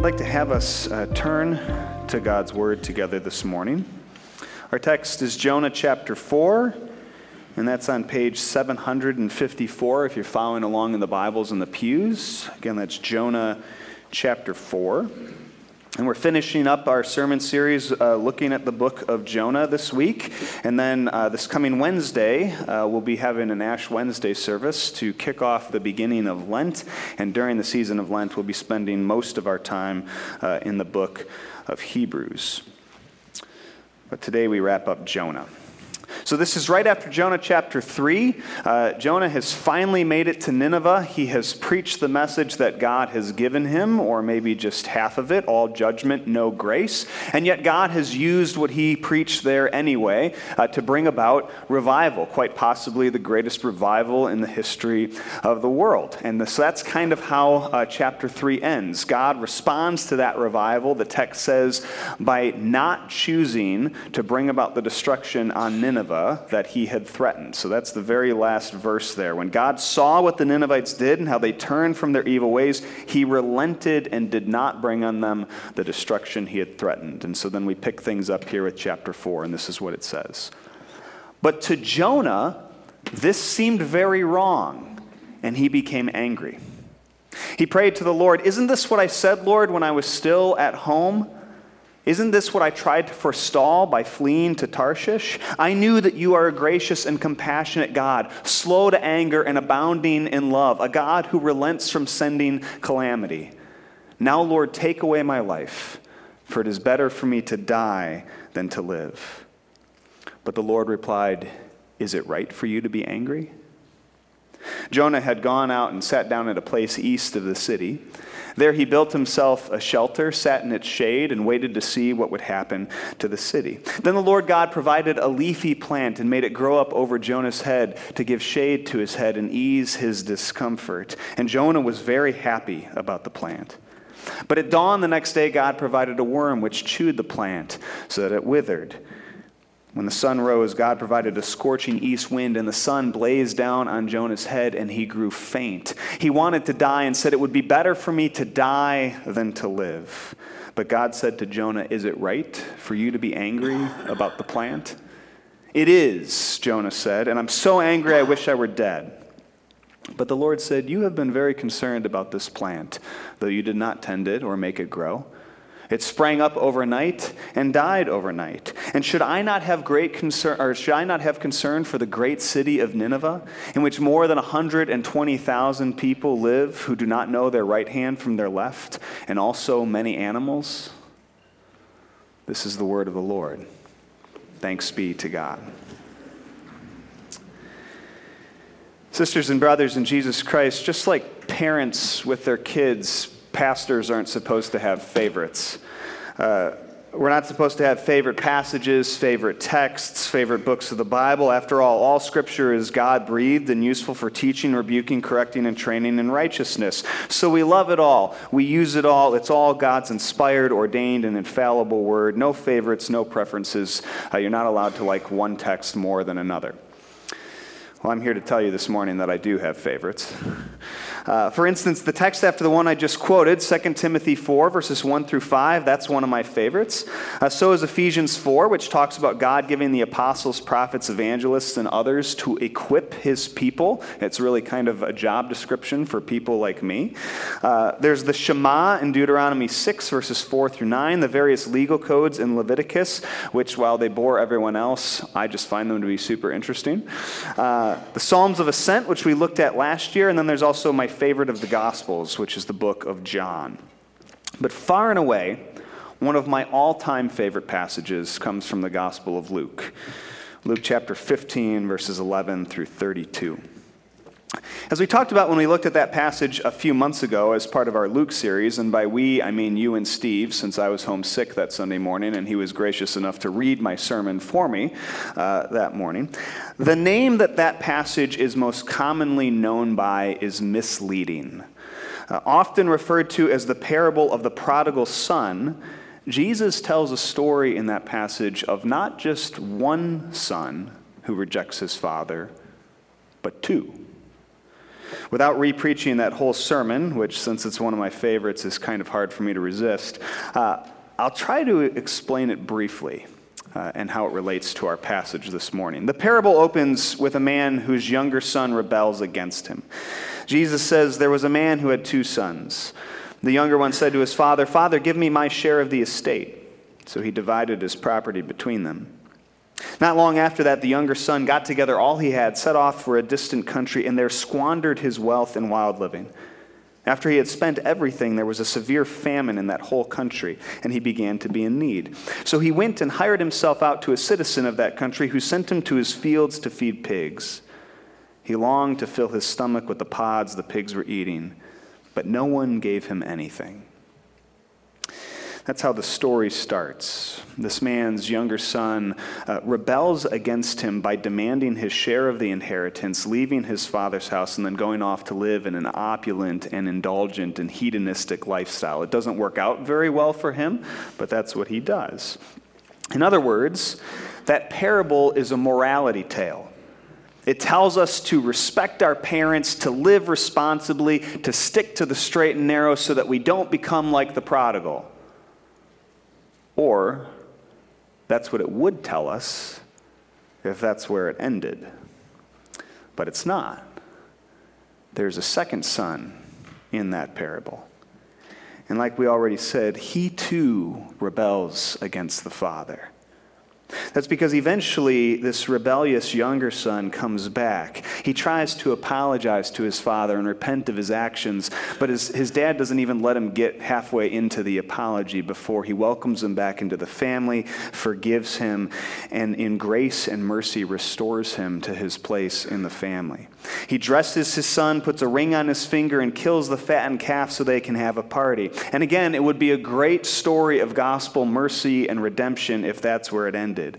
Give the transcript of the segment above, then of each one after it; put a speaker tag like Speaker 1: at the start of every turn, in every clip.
Speaker 1: I'd like to have us uh, turn to God's Word together this morning. Our text is Jonah chapter 4, and that's on page 754 if you're following along in the Bibles in the pews. Again, that's Jonah chapter 4. And we're finishing up our sermon series uh, looking at the book of Jonah this week. And then uh, this coming Wednesday, uh, we'll be having an Ash Wednesday service to kick off the beginning of Lent. And during the season of Lent, we'll be spending most of our time uh, in the book of Hebrews. But today we wrap up Jonah. So, this is right after Jonah chapter 3. Uh, Jonah has finally made it to Nineveh. He has preached the message that God has given him, or maybe just half of it all judgment, no grace. And yet, God has used what he preached there anyway uh, to bring about revival, quite possibly the greatest revival in the history of the world. And so, that's kind of how uh, chapter 3 ends. God responds to that revival, the text says, by not choosing to bring about the destruction on Nineveh Nineveh that he had threatened. So that's the very last verse there. When God saw what the Ninevites did and how they turned from their evil ways, he relented and did not bring on them the destruction he had threatened. And so then we pick things up here with chapter 4, and this is what it says. But to Jonah, this seemed very wrong, and he became angry. He prayed to the Lord, Isn't this what I said, Lord, when I was still at home? Isn't this what I tried to forestall by fleeing to Tarshish? I knew that you are a gracious and compassionate God, slow to anger and abounding in love, a God who relents from sending calamity. Now, Lord, take away my life, for it is better for me to die than to live. But the Lord replied, Is it right for you to be angry? Jonah had gone out and sat down at a place east of the city. There he built himself a shelter, sat in its shade, and waited to see what would happen to the city. Then the Lord God provided a leafy plant and made it grow up over Jonah's head to give shade to his head and ease his discomfort. And Jonah was very happy about the plant. But at dawn the next day, God provided a worm which chewed the plant so that it withered. When the sun rose, God provided a scorching east wind, and the sun blazed down on Jonah's head, and he grew faint. He wanted to die and said, It would be better for me to die than to live. But God said to Jonah, Is it right for you to be angry about the plant? It is, Jonah said, and I'm so angry I wish I were dead. But the Lord said, You have been very concerned about this plant, though you did not tend it or make it grow. It sprang up overnight and died overnight. And should I not have great concern, or should I not have concern for the great city of Nineveh, in which more than 120,000 people live who do not know their right hand from their left, and also many animals? This is the word of the Lord. Thanks be to God. Sisters and brothers in Jesus Christ, just like parents with their kids pastors aren't supposed to have favorites. Uh, we're not supposed to have favorite passages, favorite texts, favorite books of the Bible. After all, all scripture is God breathed and useful for teaching, rebuking, correcting, and training in righteousness. So we love it all. We use it all. It's all God's inspired, ordained, and infallible word. No favorites, no preferences. Uh, you're not allowed to like one text more than another. Well, I'm here to tell you this morning that I do have favorites. Uh, for instance, the text after the one I just quoted, 2 Timothy 4, verses 1 through 5, that's one of my favorites. Uh, so is Ephesians 4, which talks about God giving the apostles, prophets, evangelists, and others to equip his people. It's really kind of a job description for people like me. Uh, there's the Shema in Deuteronomy 6, verses 4 through 9, the various legal codes in Leviticus, which, while they bore everyone else, I just find them to be super interesting. Uh, the Psalms of Ascent, which we looked at last year, and then there's also my favorite of the Gospels, which is the book of John. But far and away, one of my all time favorite passages comes from the Gospel of Luke. Luke chapter 15, verses 11 through 32. As we talked about when we looked at that passage a few months ago as part of our Luke series, and by we, I mean you and Steve, since I was homesick that Sunday morning and he was gracious enough to read my sermon for me uh, that morning, the name that that passage is most commonly known by is misleading. Uh, often referred to as the parable of the prodigal son, Jesus tells a story in that passage of not just one son who rejects his father, but two. Without repreaching that whole sermon, which, since it's one of my favorites, is kind of hard for me to resist, uh, I'll try to explain it briefly. Uh, and how it relates to our passage this morning. The parable opens with a man whose younger son rebels against him. Jesus says, There was a man who had two sons. The younger one said to his father, Father, give me my share of the estate. So he divided his property between them. Not long after that, the younger son got together all he had, set off for a distant country, and there squandered his wealth in wild living. After he had spent everything, there was a severe famine in that whole country, and he began to be in need. So he went and hired himself out to a citizen of that country who sent him to his fields to feed pigs. He longed to fill his stomach with the pods the pigs were eating, but no one gave him anything. That's how the story starts. This man's younger son uh, rebels against him by demanding his share of the inheritance, leaving his father's house, and then going off to live in an opulent and indulgent and hedonistic lifestyle. It doesn't work out very well for him, but that's what he does. In other words, that parable is a morality tale. It tells us to respect our parents, to live responsibly, to stick to the straight and narrow so that we don't become like the prodigal. Or that's what it would tell us if that's where it ended. But it's not. There's a second son in that parable. And like we already said, he too rebels against the father. That's because eventually this rebellious younger son comes back. He tries to apologize to his father and repent of his actions, but his, his dad doesn't even let him get halfway into the apology before he welcomes him back into the family, forgives him, and in grace and mercy restores him to his place in the family. He dresses his son, puts a ring on his finger, and kills the fattened calf so they can have a party. And again, it would be a great story of gospel mercy and redemption if that's where it ended.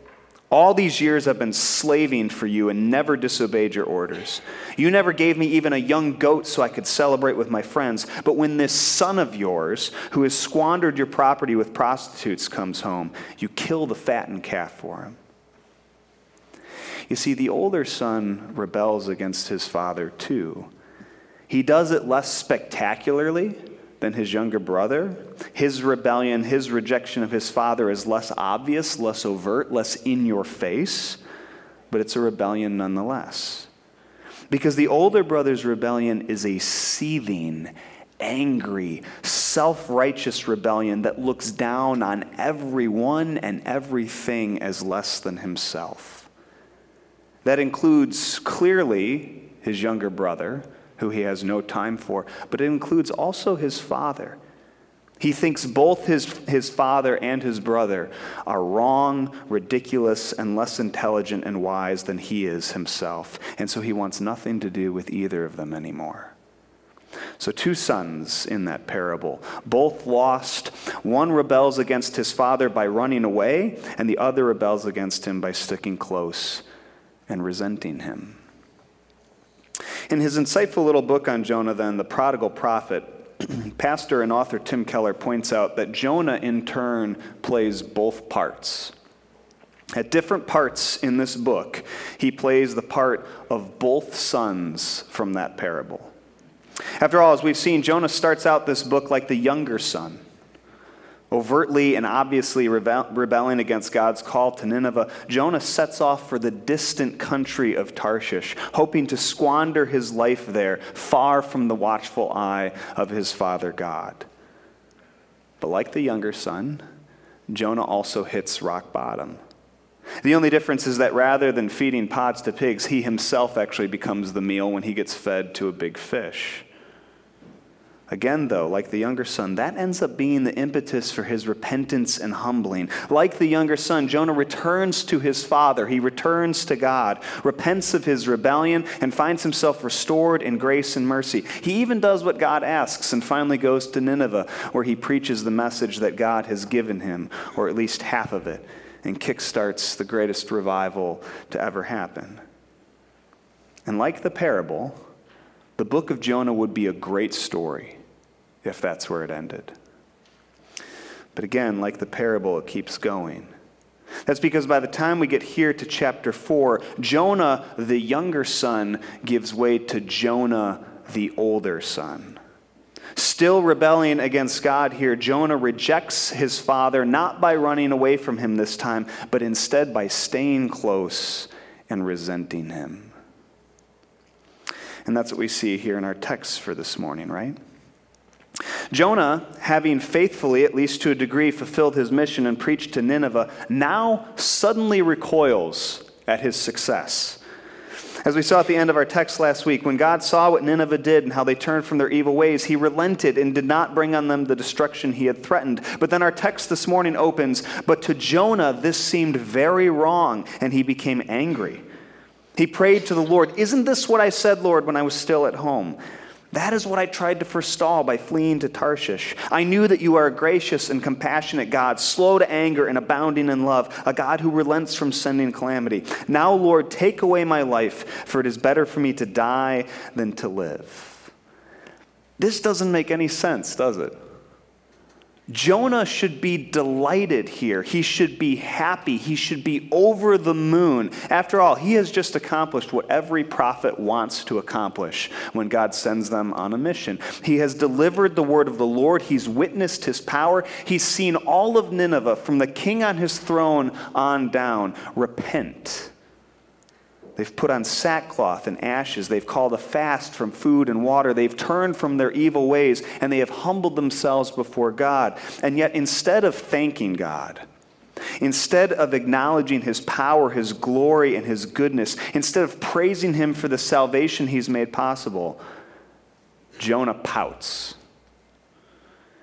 Speaker 1: all these years I've been slaving for you and never disobeyed your orders. You never gave me even a young goat so I could celebrate with my friends. But when this son of yours, who has squandered your property with prostitutes, comes home, you kill the fattened calf for him. You see, the older son rebels against his father too. He does it less spectacularly than his younger brother. His rebellion, his rejection of his father is less obvious, less overt, less in your face, but it's a rebellion nonetheless. Because the older brother's rebellion is a seething, angry, self righteous rebellion that looks down on everyone and everything as less than himself. That includes clearly his younger brother who he has no time for, but it includes also his father. He thinks both his, his father and his brother are wrong, ridiculous, and less intelligent and wise than he is himself. And so he wants nothing to do with either of them anymore. So, two sons in that parable, both lost. One rebels against his father by running away, and the other rebels against him by sticking close and resenting him. In his insightful little book on Jonah, then, The Prodigal Prophet, pastor and author Tim Keller points out that Jonah, in turn, plays both parts. At different parts in this book, he plays the part of both sons from that parable. After all, as we've seen, Jonah starts out this book like the younger son overtly and obviously rebelling against God's call to Nineveh, Jonah sets off for the distant country of Tarshish, hoping to squander his life there, far from the watchful eye of his father God. But like the younger son, Jonah also hits rock bottom. The only difference is that rather than feeding pods to pigs, he himself actually becomes the meal when he gets fed to a big fish. Again, though, like the younger son, that ends up being the impetus for his repentance and humbling. Like the younger son, Jonah returns to his father. He returns to God, repents of his rebellion, and finds himself restored in grace and mercy. He even does what God asks and finally goes to Nineveh, where he preaches the message that God has given him, or at least half of it, and kickstarts the greatest revival to ever happen. And like the parable, the book of Jonah would be a great story if that's where it ended. But again, like the parable, it keeps going. That's because by the time we get here to chapter 4, Jonah, the younger son, gives way to Jonah, the older son. Still rebelling against God here, Jonah rejects his father not by running away from him this time, but instead by staying close and resenting him. And that's what we see here in our text for this morning, right? Jonah, having faithfully, at least to a degree, fulfilled his mission and preached to Nineveh, now suddenly recoils at his success. As we saw at the end of our text last week, when God saw what Nineveh did and how they turned from their evil ways, he relented and did not bring on them the destruction he had threatened. But then our text this morning opens, but to Jonah this seemed very wrong, and he became angry. He prayed to the Lord, Isn't this what I said, Lord, when I was still at home? That is what I tried to forestall by fleeing to Tarshish. I knew that you are a gracious and compassionate God, slow to anger and abounding in love, a God who relents from sending calamity. Now, Lord, take away my life, for it is better for me to die than to live. This doesn't make any sense, does it? Jonah should be delighted here. He should be happy. He should be over the moon. After all, he has just accomplished what every prophet wants to accomplish when God sends them on a mission. He has delivered the word of the Lord. He's witnessed his power. He's seen all of Nineveh, from the king on his throne on down, repent They've put on sackcloth and ashes. They've called a fast from food and water. They've turned from their evil ways and they have humbled themselves before God. And yet, instead of thanking God, Instead of acknowledging his power, his glory, and his goodness, instead of praising him for the salvation he's made possible, Jonah pouts.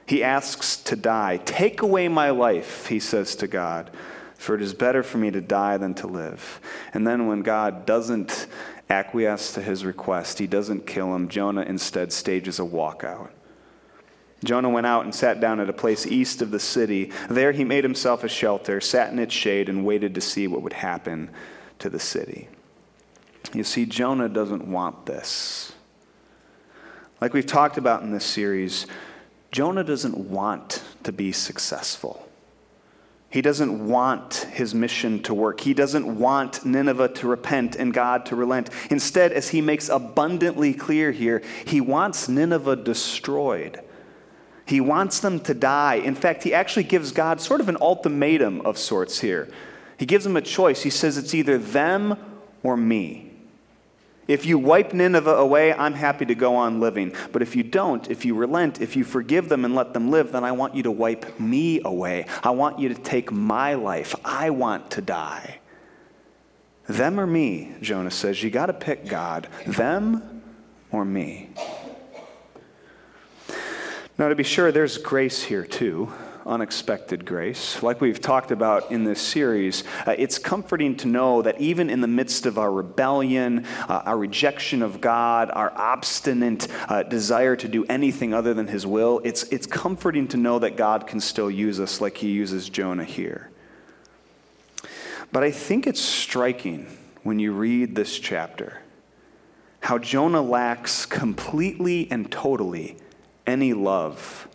Speaker 1: He asks to die. Take away my life, he says to God for it is better for me to die than to live. And then when God doesn't acquiesce to his request, he doesn't kill him, Jonah instead stages a walkout. Jonah went out and sat down at a place east of the city. There he made himself a shelter, sat in its shade, and waited to see what would happen to the city. You see, Jonah doesn't want this. Like we've talked about in this series, Jonah doesn't want to be successful. He doesn't want his mission to work. He doesn't want Nineveh to repent and God to relent. Instead, as he makes abundantly clear here, he wants Nineveh destroyed. He wants them to die. In fact, he actually gives God sort of an ultimatum of sorts here. He gives them a choice. He says it's either them or me. If you wipe Nineveh away, I'm happy to go on living. But if you don't, if you relent, if you forgive them and let them live, then I want you to wipe me away. I want you to take my life. I want to die. Them or me, Jonah says. You got to pick God. Them or me. Now, to be sure, there's grace here too unexpected grace. Like we've talked about in this series, uh, it's comforting to know that even in the midst of our rebellion, uh, our rejection of God, our obstinate uh, desire to do anything other than His will, it's, it's comforting to know that God can still use us like He uses Jonah here. But I think it's striking when you read this chapter how Jonah lacks completely and totally any love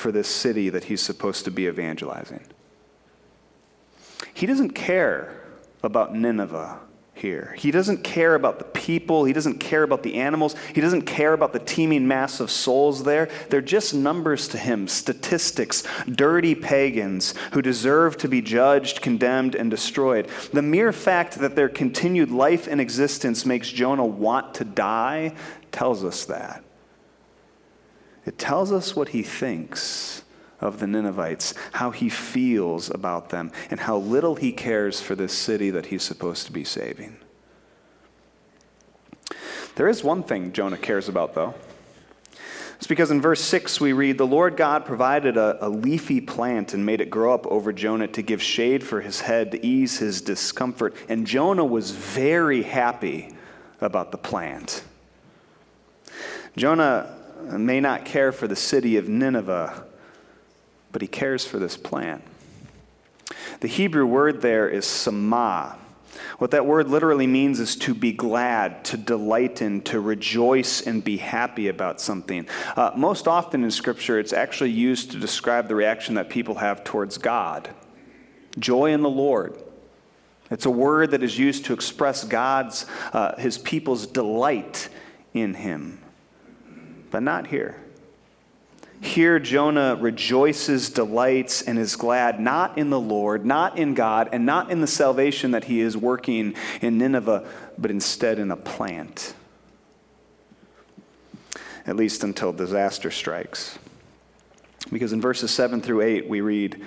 Speaker 1: for this city that he's supposed to be evangelizing. He doesn't care about Nineveh here. He doesn't care about the people. He doesn't care about the animals. He doesn't care about the teeming mass of souls there. They're just numbers to him, statistics, dirty pagans who deserve to be judged, condemned, and destroyed. The mere fact that their continued life and existence makes Jonah want to die tells us that. It tells us what he thinks of the Ninevites, how he feels about them, and how little he cares for this city that he's supposed to be saving. There is one thing Jonah cares about, though. It's because in verse 6 we read, The Lord God provided a, a, leafy plant and made it grow up over Jonah to give shade for his head, to ease his discomfort. And Jonah was very happy about the plant. Jonah may not care for the city of Nineveh, but he cares for this plant. The Hebrew word there is samah. What that word literally means is to be glad, to delight in, to rejoice and be happy about something. Uh, most often in Scripture, it's actually used to describe the reaction that people have towards God joy in the Lord. It's a word that is used to express God's, uh, his people's delight in him. But not here. Here, Jonah rejoices, delights, and is glad not in the Lord, not in God, and not in the salvation that he is working in Nineveh, but instead in a plant. At least until disaster strikes. Because in verses 7 through 8, we read,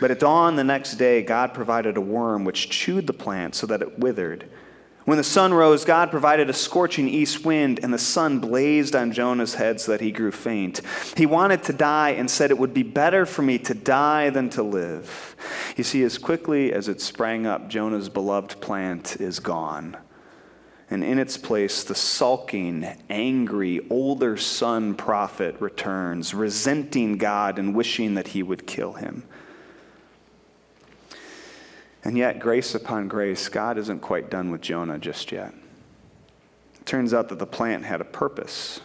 Speaker 1: But at dawn the next day, God provided a worm which chewed the plant so that it withered. When the sun rose, God provided a scorching east wind, and the sun blazed on Jonah's head so that he grew faint. He wanted to die and said, It would be better for me to die than to live. You see, as quickly as it sprang up, Jonah's beloved plant is gone. And in its place, the sulking, angry, older son prophet returns, resenting God and wishing that he would kill him. And yet, grace upon grace, God isn't quite done with Jonah just yet. It turns out that the plant had a purpose.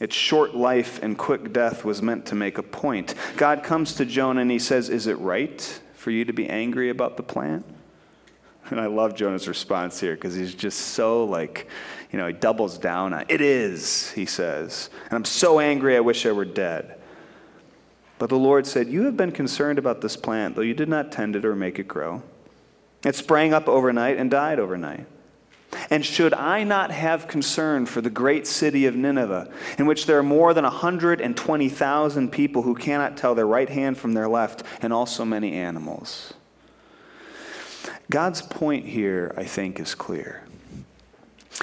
Speaker 1: Its short life and quick death was meant to make a point. God comes to Jonah and he says, Is it right for you to be angry about the plant? And I love Jonah's response here because he's just so like, you know, he doubles down on it is, he says. And I'm so angry I wish I were dead. But the Lord said, You have been concerned about this plant, though you did not tend it or make it grow. It sprang up overnight and died overnight. And should I not have concern for the great city of Nineveh, in which there are more than 120,000 people who cannot tell their right hand from their left, and also many animals? God's point here, I think, is clear.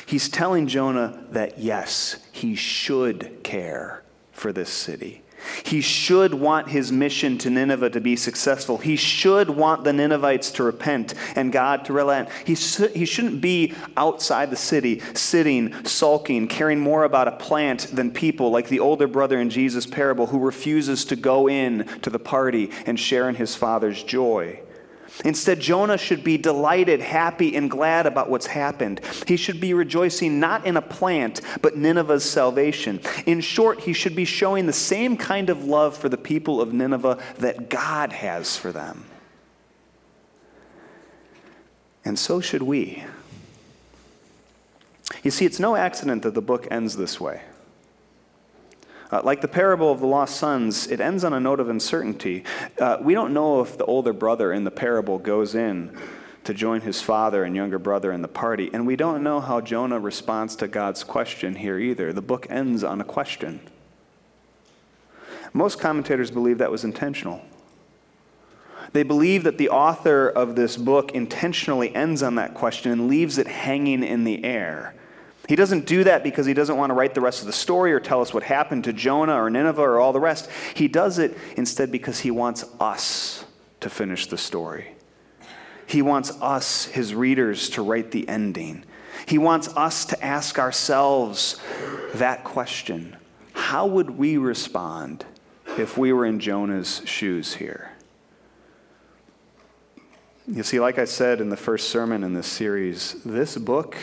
Speaker 1: He's telling Jonah that yes, he should care for this city. He should want his mission to Nineveh to be successful. He should want the Ninevites to repent and God to relent. He, he shouldn't be outside the city, sitting, sulking, caring more about a plant than people, like the older brother in Jesus' parable who refuses to go in to the party and share in his father's joy. Instead, Jonah should be delighted, happy, and glad about what's happened. He should be rejoicing not in a plant, but Nineveh's salvation. In short, he should be showing the same kind of love for the people of Nineveh that God has for them. And so should we. You see, it's no accident that the book ends this way. Uh, like the parable of the lost sons, it ends on a note of uncertainty. Uh, we don't know if the older brother in the parable goes in to join his father and younger brother in the party, and we don't know how Jonah responds to God's question here either. The book ends on a question. Most commentators believe that was intentional. They believe that the author of this book intentionally ends on that question and leaves it hanging in the air. He doesn't do that because he doesn't want to write the rest of the story or tell us what happened to Jonah or Nineveh or all the rest. He does it instead because he wants us to finish the story. He wants us, his readers, to write the ending. He wants us to ask ourselves that question How would we respond if we were in Jonah's shoes here? You see, like I said in the first sermon in this series, this book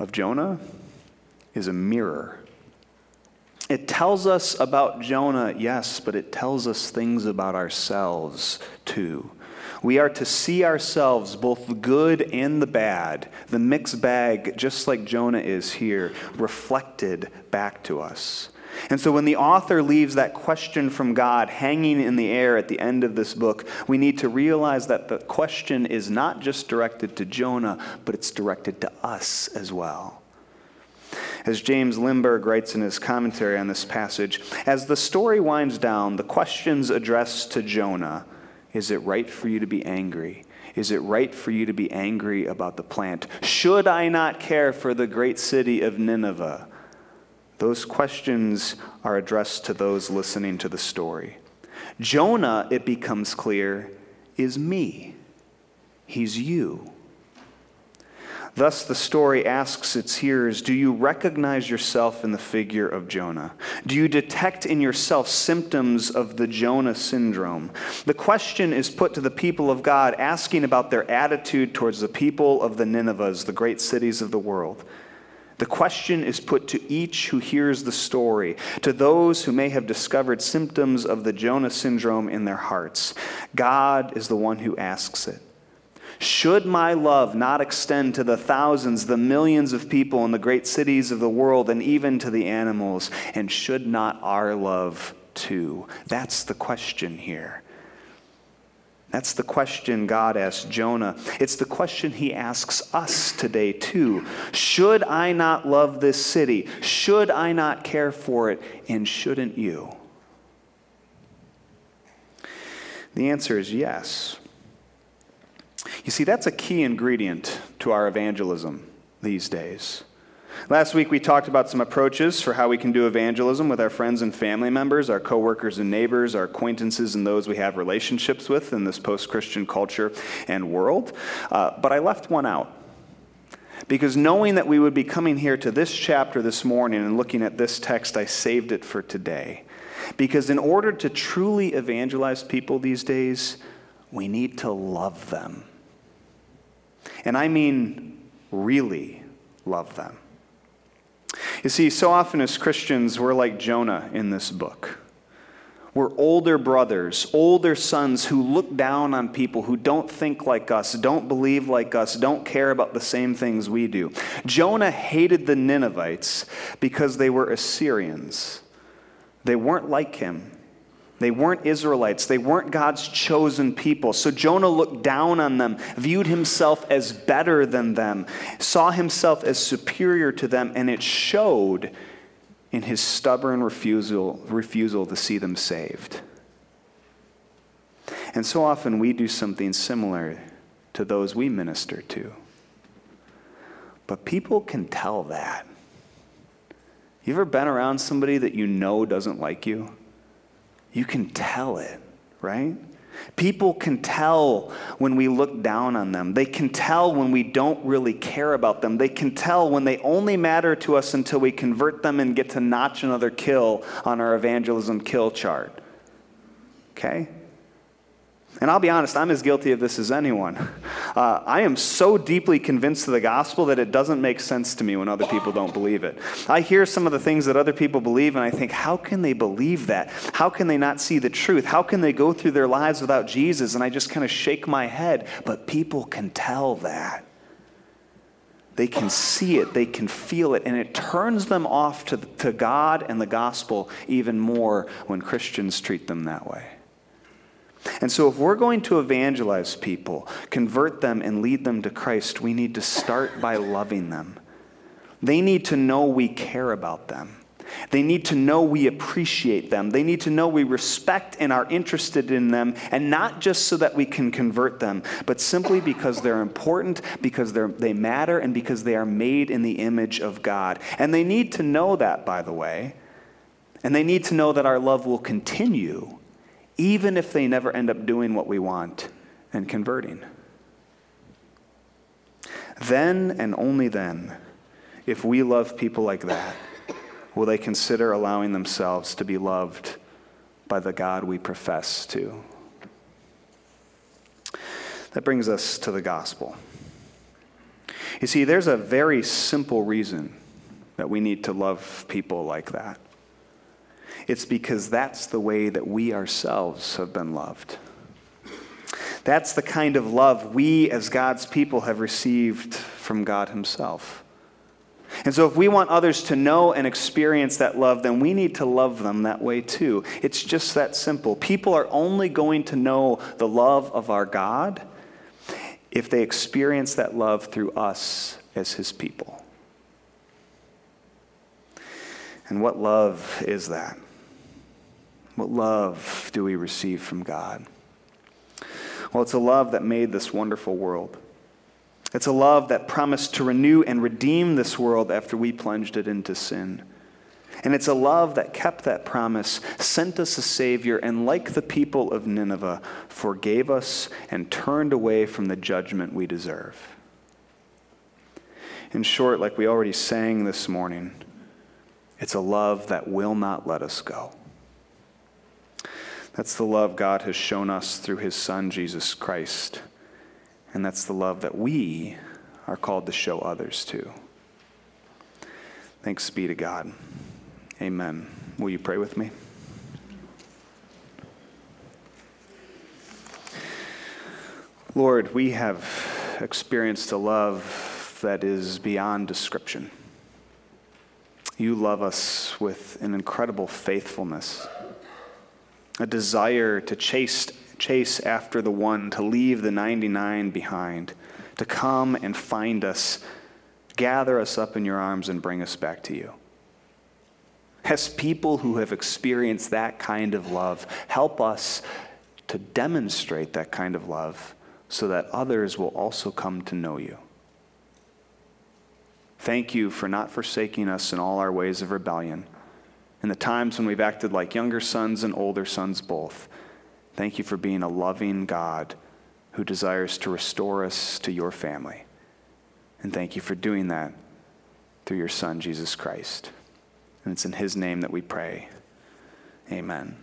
Speaker 1: of Jonah is a mirror. It tells us about Jonah, yes, but it tells us things about ourselves too. We are to see ourselves, both the good and the bad, the mixed bag, just like Jonah is here, reflected back to us. And so when the author leaves that question from God hanging in the air at the end of this book, we need to realize that the question is not just directed to Jonah, but it's directed to us as well. As James Limburg writes in his commentary on this passage, as the story winds down, the questions addressed to Jonah is it right for you to be angry? Is it right for you to be angry about the plant? Should I not care for the great city of Nineveh? Those questions are addressed to those listening to the story. Jonah, it becomes clear, is me. He's you. Thus, the story asks its hearers Do you recognize yourself in the figure of Jonah? Do you detect in yourself symptoms of the Jonah syndrome? The question is put to the people of God, asking about their attitude towards the people of the Ninevehs, the great cities of the world. The question is put to each who hears the story, to those who may have discovered symptoms of the Jonah syndrome in their hearts. God is the one who asks it. Should my love not extend to the thousands, the millions of people in the great cities of the world, and even to the animals? And should not our love too? That's the question here. That's the question God asked Jonah. It's the question he asks us today, too. Should I not love this city? Should I not care for it? And shouldn't you? The answer is yes. You see, that's a key ingredient to our evangelism these days. Last week, we talked about some approaches for how we can do evangelism with our friends and family members, our coworkers and neighbors, our acquaintances, and those we have relationships with in this post Christian culture and world. Uh, but I left one out. Because knowing that we would be coming here to this chapter this morning and looking at this text, I saved it for today. Because in order to truly evangelize people these days, we need to love them. And I mean really love them. You see, so often as Christians, we're like Jonah in this book. We're older brothers, older sons who look down on people who don't think like us, don't believe like us, don't care about the same things we do. Jonah hated the Ninevites because they were Assyrians. They weren't like him. They weren't Israelites. They weren't God's chosen people. So Jonah looked down on them, viewed himself as better than them, saw himself as superior to them, and it showed in his stubborn refusal, refusal to see them saved. And so often we do something similar to those we minister to. But people can tell that. You ever been around somebody that you know doesn't like you? You can tell it, right? People can tell when we look down on them. They can tell when we don't really care about them. They can tell when they only matter to us until we convert them and get to notch another kill on our evangelism kill chart. Okay? And I'll be honest, I'm as guilty of this as anyone. Uh, I am so deeply convinced of the gospel that it doesn't make sense to me when other people don't believe it. I hear some of the things that other people believe, and I think, how can they believe that? How can they not see the truth? How can they go through their lives without Jesus? And I just kind of shake my head. But people can tell that. They can see it, they can feel it, and it turns them off to, to God and the gospel even more when Christians treat them that way. And so, if we're going to evangelize people, convert them, and lead them to Christ, we need to start by loving them. They need to know we care about them. They need to know we appreciate them. They need to know we respect and are interested in them, and not just so that we can convert them, but simply because they're important, because they're, they matter, and because they are made in the image of God. And they need to know that, by the way. And they need to know that our love will continue even if they never end up doing what we want and converting. Then and only then, if we love people like that, will they consider allowing themselves to be loved by the God we profess to. That brings us to the gospel. You see, there's a very simple reason that we need to love people like that. It's because that's the way that we ourselves have been loved. That's the kind of love we as God's people have received from God Himself. And so, if we want others to know and experience that love, then we need to love them that way too. It's just that simple. People are only going to know the love of our God if they experience that love through us as His people. And what love is that? What love do we receive from God? Well, it's a love that made this wonderful world. It's a love that promised to renew and redeem this world after we plunged it into sin. And it's a love that kept that promise, sent us a Savior, and like the people of Nineveh, forgave us and turned away from the judgment we deserve. In short, like we already sang this morning, it's a love that will not let us go. That's the love God has shown us through his Son, Jesus Christ. And that's the love that we are called to show others too. Thanks be to God. Amen. Will you pray with me? Lord, we have experienced a love that is beyond description. You love us with an incredible faithfulness, a desire to chase, chase after the one, to leave the 99 behind, to come and find us, gather us up in your arms, and bring us back to you. As people who have experienced that kind of love, help us to demonstrate that kind of love so that others will also come to know you. Thank you for not forsaking us in all our ways of rebellion. In the times when we've acted like younger sons and older sons both, thank you for being a loving God who desires to restore us to your family. And thank you for doing that through your Son, Jesus Christ. And it's in his name that we pray. Amen.